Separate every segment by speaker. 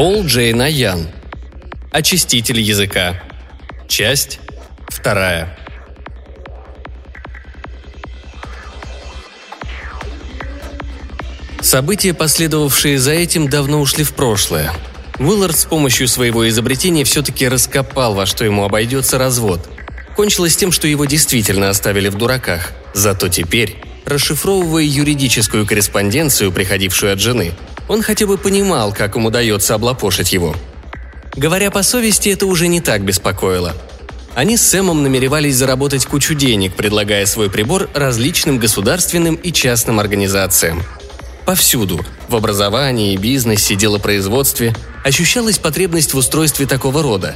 Speaker 1: Пол Джейн Аян. Очиститель языка. Часть вторая. События, последовавшие за этим, давно ушли в прошлое. Уиллард с помощью своего изобретения все-таки раскопал, во что ему обойдется развод. Кончилось тем, что его действительно оставили в дураках. Зато теперь, расшифровывая юридическую корреспонденцию, приходившую от жены, он хотя бы понимал, как ему удается облапошить его. Говоря по совести, это уже не так беспокоило. Они с Сэмом намеревались заработать кучу денег, предлагая свой прибор различным государственным и частным организациям – Повсюду, в образовании, бизнесе, делопроизводстве, ощущалась потребность в устройстве такого рода.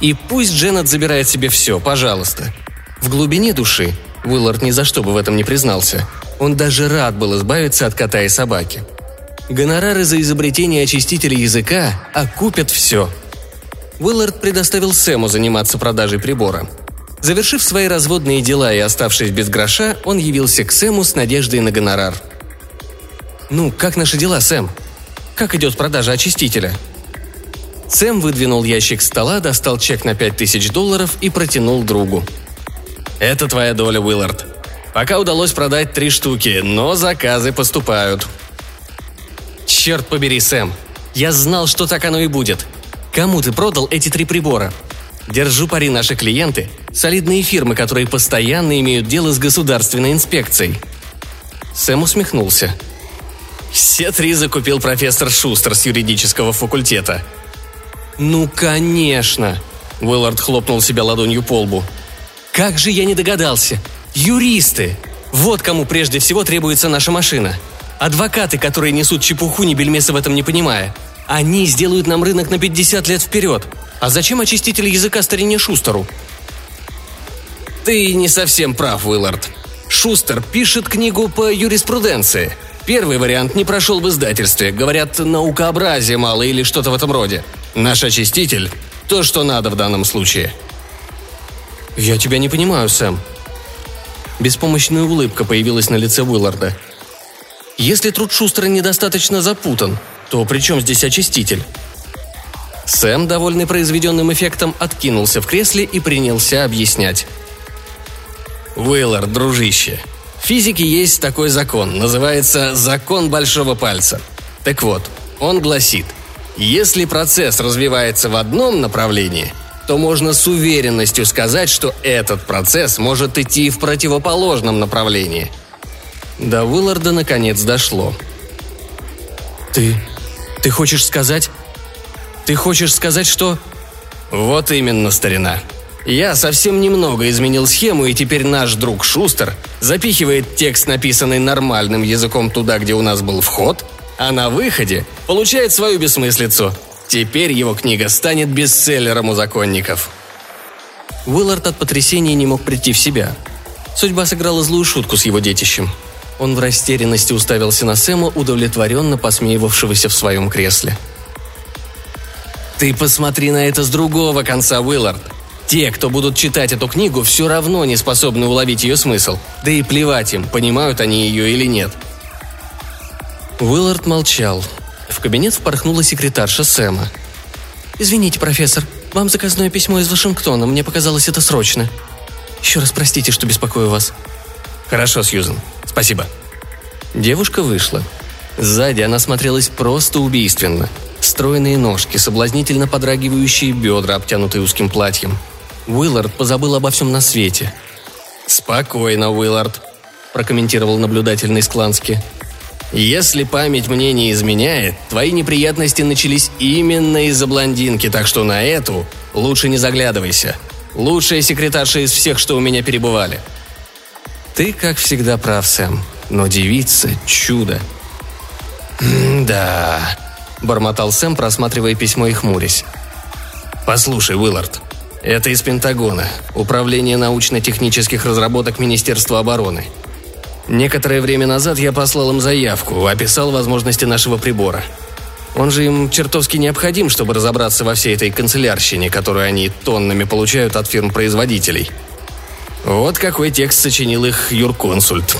Speaker 1: И пусть Дженнет забирает себе все, пожалуйста. В глубине души, Уиллард ни за что бы в этом не признался, он даже рад был избавиться от кота и собаки. Гонорары за изобретение очистителя языка окупят все. Уиллард предоставил Сэму заниматься продажей прибора. Завершив свои разводные дела и оставшись без гроша, он явился к Сэму с надеждой на гонорар – «Ну, как наши дела, Сэм? Как идет продажа очистителя?» Сэм выдвинул ящик стола, достал чек на 5000 долларов и протянул другу. «Это твоя доля, Уиллард. Пока удалось продать три штуки, но заказы поступают». «Черт побери, Сэм. Я знал, что так оно и будет. Кому ты продал эти три прибора?» Держу пари наши клиенты – солидные фирмы, которые постоянно имеют дело с государственной инспекцией. Сэм усмехнулся – все три закупил профессор Шустер с юридического факультета. «Ну, конечно!» – Уиллард хлопнул себя ладонью по лбу. «Как же я не догадался! Юристы! Вот кому прежде всего требуется наша машина. Адвокаты, которые несут чепуху, ни бельмеса в этом не понимая. Они сделают нам рынок на 50 лет вперед. А зачем очиститель языка старине Шустеру?» «Ты не совсем прав, Уиллард. Шустер пишет книгу по юриспруденции – Первый вариант не прошел в издательстве. Говорят, наукообразия мало или что-то в этом роде. Наш очиститель – то, что надо в данном случае. «Я тебя не понимаю, Сэм». Беспомощная улыбка появилась на лице Уилларда. «Если труд Шустера недостаточно запутан, то при чем здесь очиститель?» Сэм, довольный произведенным эффектом, откинулся в кресле и принялся объяснять. «Уиллард, дружище, в физике есть такой закон, называется «закон большого пальца». Так вот, он гласит, если процесс развивается в одном направлении, то можно с уверенностью сказать, что этот процесс может идти в противоположном направлении. До Уилларда наконец дошло. «Ты... ты хочешь сказать... ты хочешь сказать, что...» «Вот именно, старина», я совсем немного изменил схему, и теперь наш друг Шустер запихивает текст, написанный нормальным языком туда, где у нас был вход, а на выходе получает свою бессмыслицу. Теперь его книга станет бестселлером у законников. Уиллард от потрясения не мог прийти в себя. Судьба сыграла злую шутку с его детищем. Он в растерянности уставился на Сэма, удовлетворенно посмеивавшегося в своем кресле. «Ты посмотри на это с другого конца, Уиллард. Те, кто будут читать эту книгу, все равно не способны уловить ее смысл. Да и плевать им, понимают они ее или нет. Уиллард молчал. В кабинет впорхнула секретарша Сэма. «Извините, профессор, вам заказное письмо из Вашингтона, мне показалось это срочно. Еще раз простите, что беспокою вас». «Хорошо, Сьюзен, спасибо». Девушка вышла. Сзади она смотрелась просто убийственно. Стройные ножки, соблазнительно подрагивающие бедра, обтянутые узким платьем – Уиллард позабыл обо всем на свете. «Спокойно, Уиллард», – прокомментировал наблюдательный Склански. «Если память мне не изменяет, твои неприятности начались именно из-за блондинки, так что на эту лучше не заглядывайся. Лучшая секретарша из всех, что у меня перебывали». «Ты, как всегда, прав, Сэм. Но девица – чудо». «Да», – бормотал Сэм, просматривая письмо и хмурясь. «Послушай, Уиллард, это из Пентагона, Управление научно-технических разработок Министерства обороны. Некоторое время назад я послал им заявку, описал возможности нашего прибора. Он же им чертовски необходим, чтобы разобраться во всей этой канцелярщине, которую они тоннами получают от фирм-производителей. Вот какой текст сочинил их юрконсульт.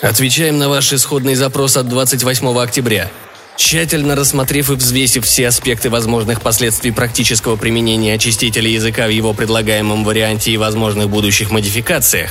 Speaker 1: Отвечаем на ваш исходный запрос от 28 октября. Тщательно рассмотрев и взвесив все аспекты возможных последствий практического применения очистителя языка в его предлагаемом варианте и возможных будущих модификациях,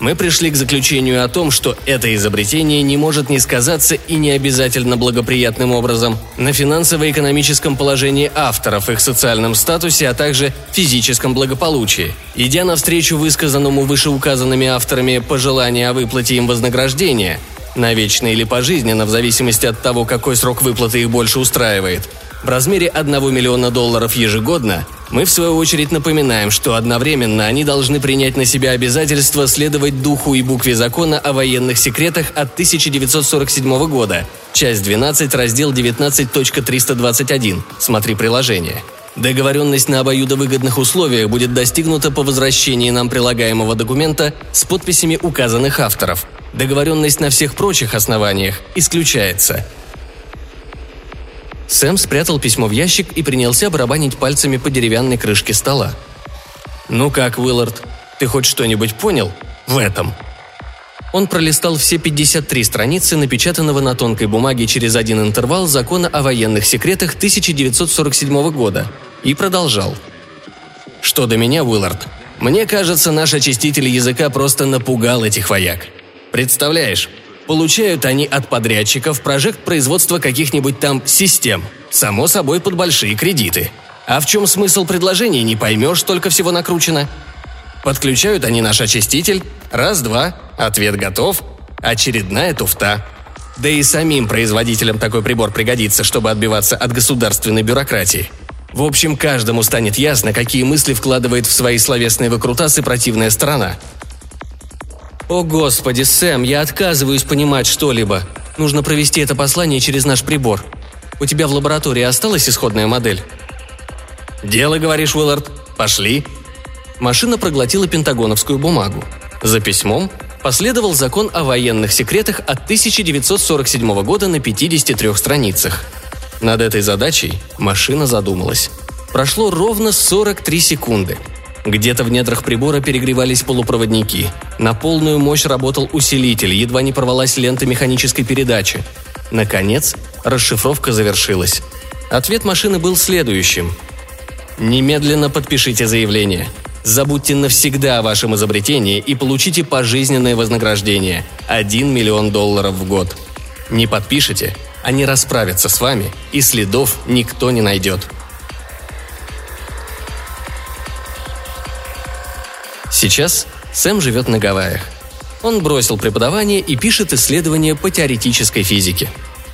Speaker 1: мы пришли к заключению о том, что это изобретение не может не сказаться и не обязательно благоприятным образом на финансово-экономическом положении авторов, их социальном статусе, а также физическом благополучии. Идя навстречу высказанному вышеуказанными авторами пожелания о выплате им вознаграждения – навечно или пожизненно, в зависимости от того, какой срок выплаты их больше устраивает. В размере 1 миллиона долларов ежегодно мы, в свою очередь, напоминаем, что одновременно они должны принять на себя обязательство следовать духу и букве закона о военных секретах от 1947 года, часть 12, раздел 19.321, смотри приложение. Договоренность на обоюдовыгодных условиях будет достигнута по возвращении нам прилагаемого документа с подписями указанных авторов – Договоренность на всех прочих основаниях исключается. Сэм спрятал письмо в ящик и принялся барабанить пальцами по деревянной крышке стола. «Ну как, Уиллард, ты хоть что-нибудь понял в этом?» Он пролистал все 53 страницы, напечатанного на тонкой бумаге через один интервал закона о военных секретах 1947 года, и продолжал. «Что до меня, Уиллард, мне кажется, наш очиститель языка просто напугал этих вояк. Представляешь, получают они от подрядчиков прожект производства каких-нибудь там систем, само собой под большие кредиты. А в чем смысл предложения, не поймешь, столько всего накручено. Подключают они наш очиститель, раз-два, ответ готов, очередная туфта. Да и самим производителям такой прибор пригодится, чтобы отбиваться от государственной бюрократии. В общем, каждому станет ясно, какие мысли вкладывает в свои словесные выкрутасы противная сторона – «О господи, Сэм, я отказываюсь понимать что-либо. Нужно провести это послание через наш прибор. У тебя в лаборатории осталась исходная модель?» «Дело, говоришь, Уиллард. Пошли». Машина проглотила пентагоновскую бумагу. За письмом последовал закон о военных секретах от 1947 года на 53 страницах. Над этой задачей машина задумалась. Прошло ровно 43 секунды – где-то в недрах прибора перегревались полупроводники. На полную мощь работал усилитель, едва не порвалась лента механической передачи. Наконец, расшифровка завершилась. Ответ машины был следующим. «Немедленно подпишите заявление. Забудьте навсегда о вашем изобретении и получите пожизненное вознаграждение – 1 миллион долларов в год. Не подпишите, они расправятся с вами, и следов никто не найдет». Сейчас Сэм живет на Гавайях. Он бросил преподавание и пишет исследования по теоретической физике.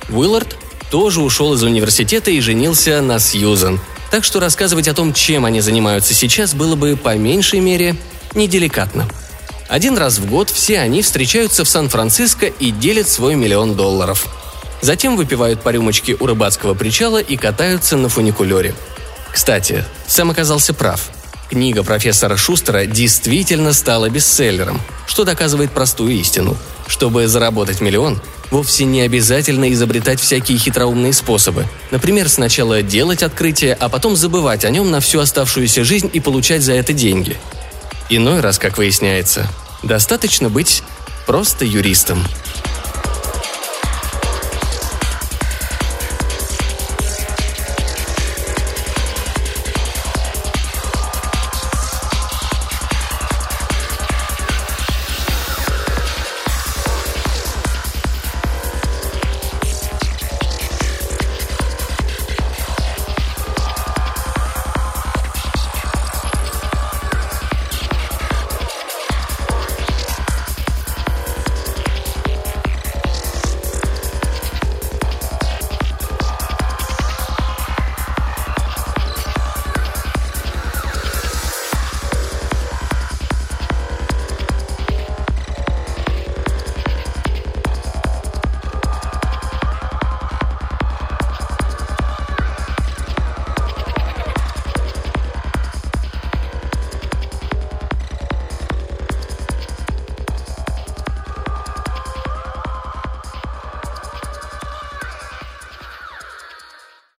Speaker 1: Уиллард тоже ушел из университета и женился на Сьюзен. Так что рассказывать о том, чем они занимаются сейчас, было бы по меньшей мере неделикатно. Один раз в год все они встречаются в Сан-Франциско и делят свой миллион долларов. Затем выпивают по рюмочке у рыбацкого причала и катаются на фуникулере. Кстати, Сэм оказался прав. Книга профессора Шустера действительно стала бестселлером, что доказывает простую истину. Чтобы заработать миллион, вовсе не обязательно изобретать всякие хитроумные способы. Например, сначала делать открытие, а потом забывать о нем на всю оставшуюся жизнь и получать за это деньги. Иной раз, как выясняется, достаточно быть просто юристом.